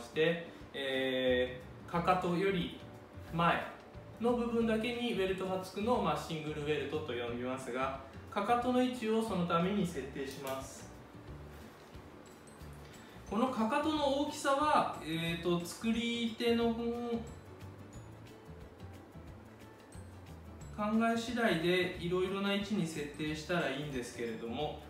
して、えー、かかとより前の部分だけにウェルトがつくのを、まあ、シングルウェルトと呼びますがかかとの位置をそのために設定します。このかかとの大きさは、えーと、作り手の考え次第でいろいろな位置に設定したらいいんですけれども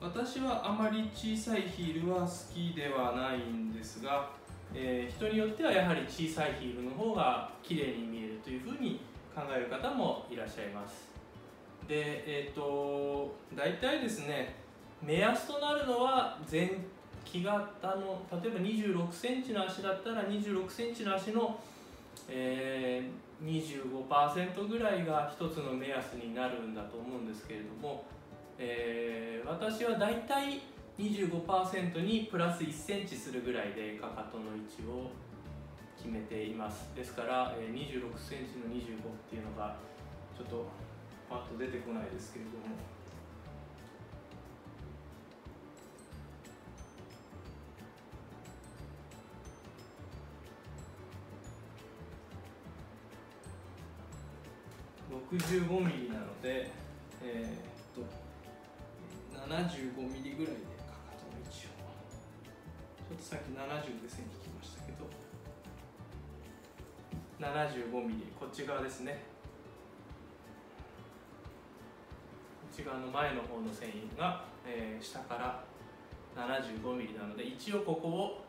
私はあまり小さいヒールは好きではないんですがえー、人によってはやはり小さいヒールの方が綺麗に見えるというふうに考える方もいらっしゃいます。でえっ、ー、と大体ですね目安となるのは前木型の例えば2 6センチの足だったら2 6センチの足の、えー、25%ぐらいが一つの目安になるんだと思うんですけれども、えー、私は大体25%にプラス1センチするぐらいでかかとの位置を決めています。ですから26センチの25っていうのがちょっとパッと出てこないですけれども。65ミリなので、えー、75ミリぐらいでかかとの位置をちょっとさっき70で線引きましたけど 75mm こっち側ですね。こっち側の前の方の繊維が、えー、下から 75mm なので一応ここを、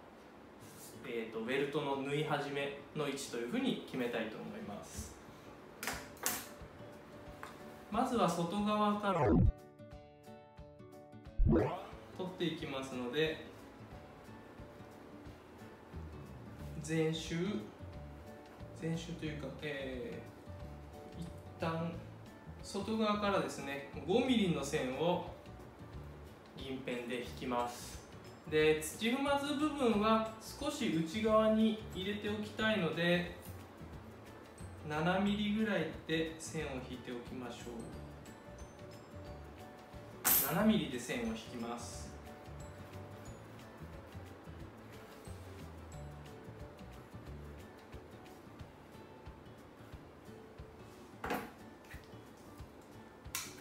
えーと、とベルトの縫い始めの位置というふうに決めたいと思います。まずは外側から取っていきますので前週前週というか、えー、一旦外側からですね 5mm の線を銀ペンで引きます。で土踏まず部分は少し内側に入れておきたいので 7mm ぐらいで線を引いておきましょう。7mm で線を引きます。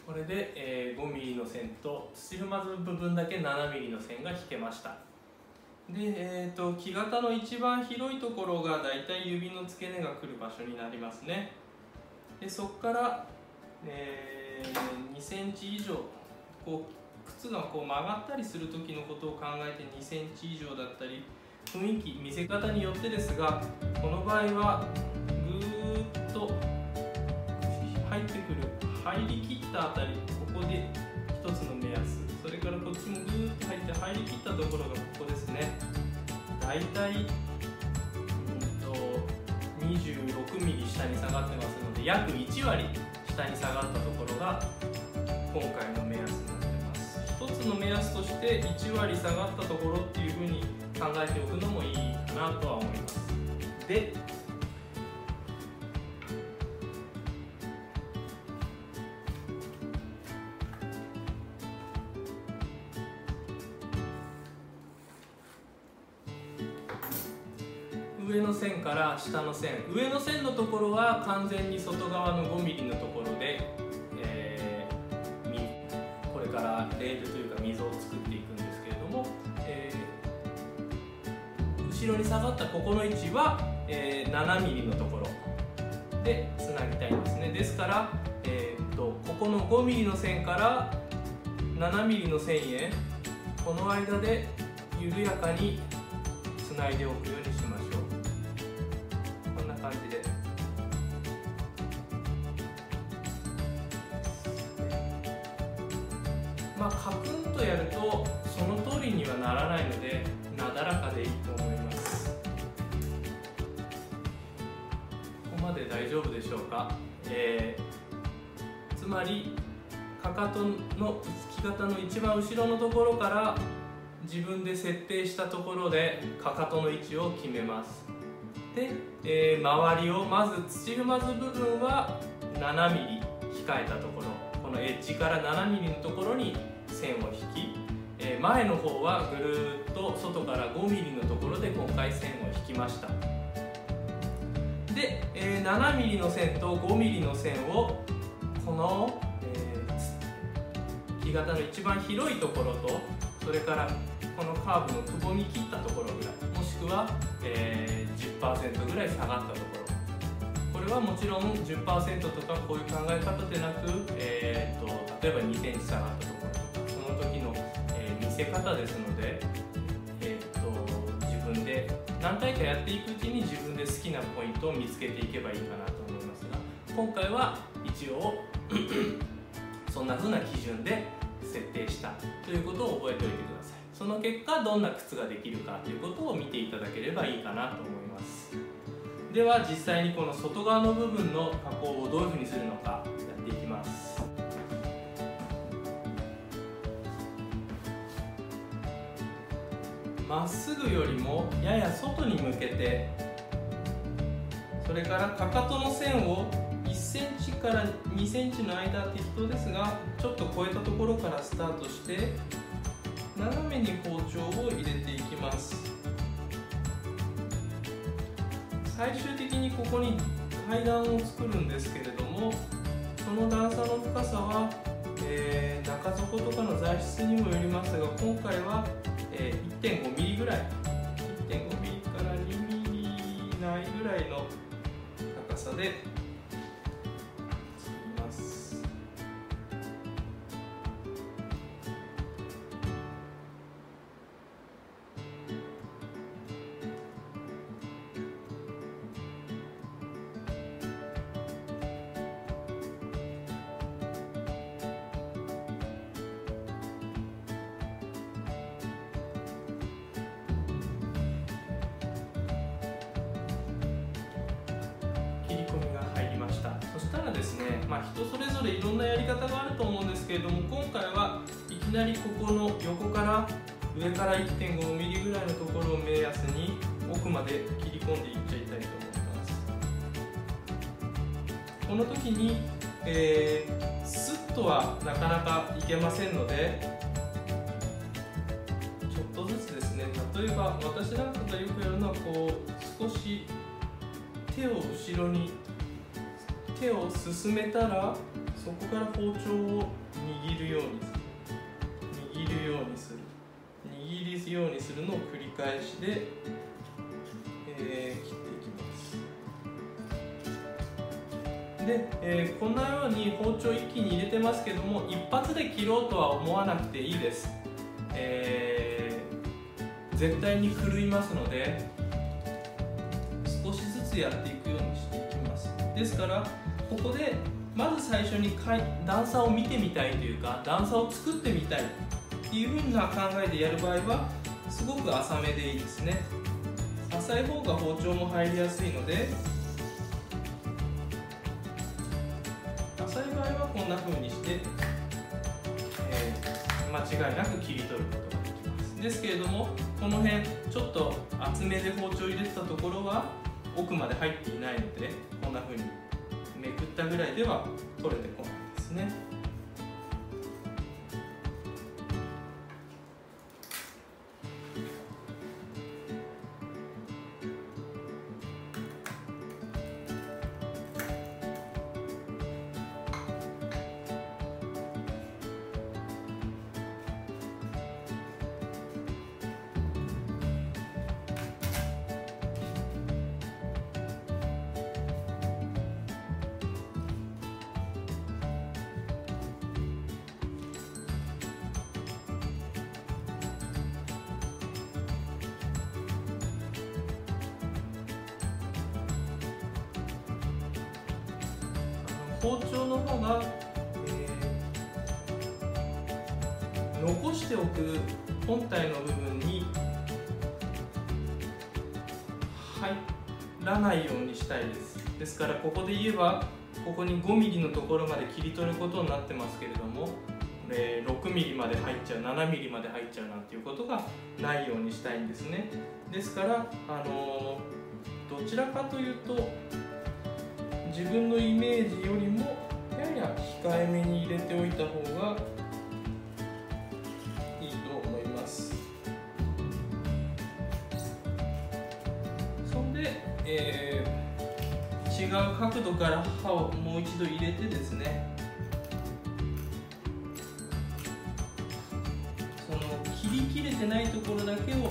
これで、えー、5mm の線と土踏まず部分だけ 7mm の線が引けました。で、えーと、木型の一番広いところがだいたい指の付け根が来る場所になりますね。でそこから、えー、2センチ以上こう靴がこう曲がったりする時のことを考えて2センチ以上だったり雰囲気見せ方によってですがこの場合はぐーっと入ってくる入りきったあたりここで一つの目安。それからこっちもぐーっと入って入りきったところがここですね。だいたい、うん、と 26mm 下に下がってますので約1割下に下がったところが今回の目安になってますつの目安として1割下がったところっていうふうに考えておくのもいいかなとは思います。で上の線から下の線。上の線のところは完全に外側の 5mm のところで、レールというか溝を作っていくんですけれども、えー、後ろに下がったここの位置は、えー、7mm のところでつなぎたいんですね。ですから、えーと、とここの 5mm の線から 7mm の線へこの間で緩やかにつないでおくようにまあカクンとやるとその通りにはならないのでなだらかでいいと思います。ここまで大丈夫でしょうか、えー、つまりかかとの突き方の一番後ろのところから自分で設定したところでかかとの位置を決めます。で、えー、周りをまず土踏まず部分は 7mm 控えたところ。このエッジから 7mm のところに線を引き、前の方はぐるっと外から 5mm のところで今回線を引きました。で、7mm の線と 5mm の線をこの、木型の一番広いところとそれからこのカーブのくぼみ切ったところぐらいもしくは、10%ぐらい下がったところ。はもちろん10%とかこういう考え方でなく、えーと、例えば2センチ下がったところとかその時の、えー、見せ方ですので、えーと、自分で何回かやっていくうちに自分で好きなポイントを見つけていけばいいかなと思いますが今回は一応 そんな風な基準で設定したということを覚えておいてください。その結果どんな靴ができるかということを見ていただければいいかなと思います。では実際にこの外側の部分の加工をどういうふうにするのかやっていきます。まっすぐよりもやや外に向けてそれからかかとの線を1センチから2センチの間適当ですがちょっと超えたところからスタートして斜めに包丁を入れていきます。最終的にここに階段を作るんですけれどもその段差の深さは、えー、中底とかの材質にもよりますが今回は、えー、1 5ミリぐらい1 5ミリから 2mm ないぐらいの高さでですね、まあ、人それぞれいろんなやり方があると思うんですけれども今回はいきなりここの横から上から 1.5mm ぐらいのところを目安に奥まで切り込んでいっちゃいたいと思います。この時に、えー、スッとはなかなかいけませんのでちょっとずつですね例えば私なんかがよくやるのはこう少し手を後ろに手を進めたらそこから包丁を握るようにする。握るようにする。握るようにするのを繰り返しで、えー、切っていきます。で、えー、こんなように包丁一気に入れてますけども一発で切ろうとは思わなくていいです、えー、絶対に狂いますので少しずつやっていくようにしていきます。ですからここでまず最初に段差を見てみたいというか段差を作ってみたいっていうふうな考えでやる場合はすごく浅めでいいですね。浅い方が包丁も入りやすいので浅い場合はこんな風にして、えー、間違いなく切り取ることができます。ですけれどもこの辺ちょっと厚めで包丁入れてたところは奥まで入っていないのでこんな風にったぐらいでは取れてこ包丁の方が、えー、残しておく本体の部分に入らないようにしたいです。ですからここで言えばここに 5mm のところまで切り取ることになってますけれども、えー、6mm まで入っちゃう 7mm まで入っちゃうなんていうことがないようにしたいんですね。ですから、あのー、どちらかというと自分のイメージよりもやや控えめに入れておいた方がいいと思います。そんで、えー、違う角度から刃をもう一度入れてですねその切り切れてないところだけを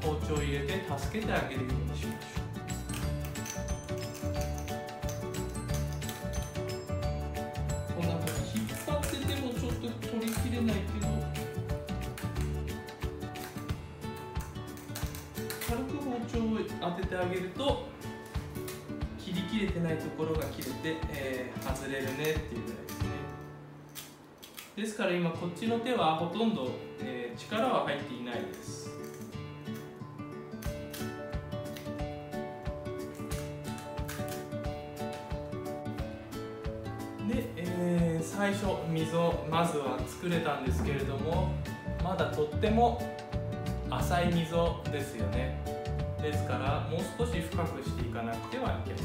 包丁を入れて助けてあげるようにしましょう。丁を当ててあげると切り切れてないところが切れて、えー、外れるねっていうぐらいですね。ですから今こっちの手はほとんど、えー、力は入っていないです。で、えー、最初溝まずは作れたんですけれどもまだとっても浅い溝ですよね。ですからもう少し深くしていかなくてはいけません。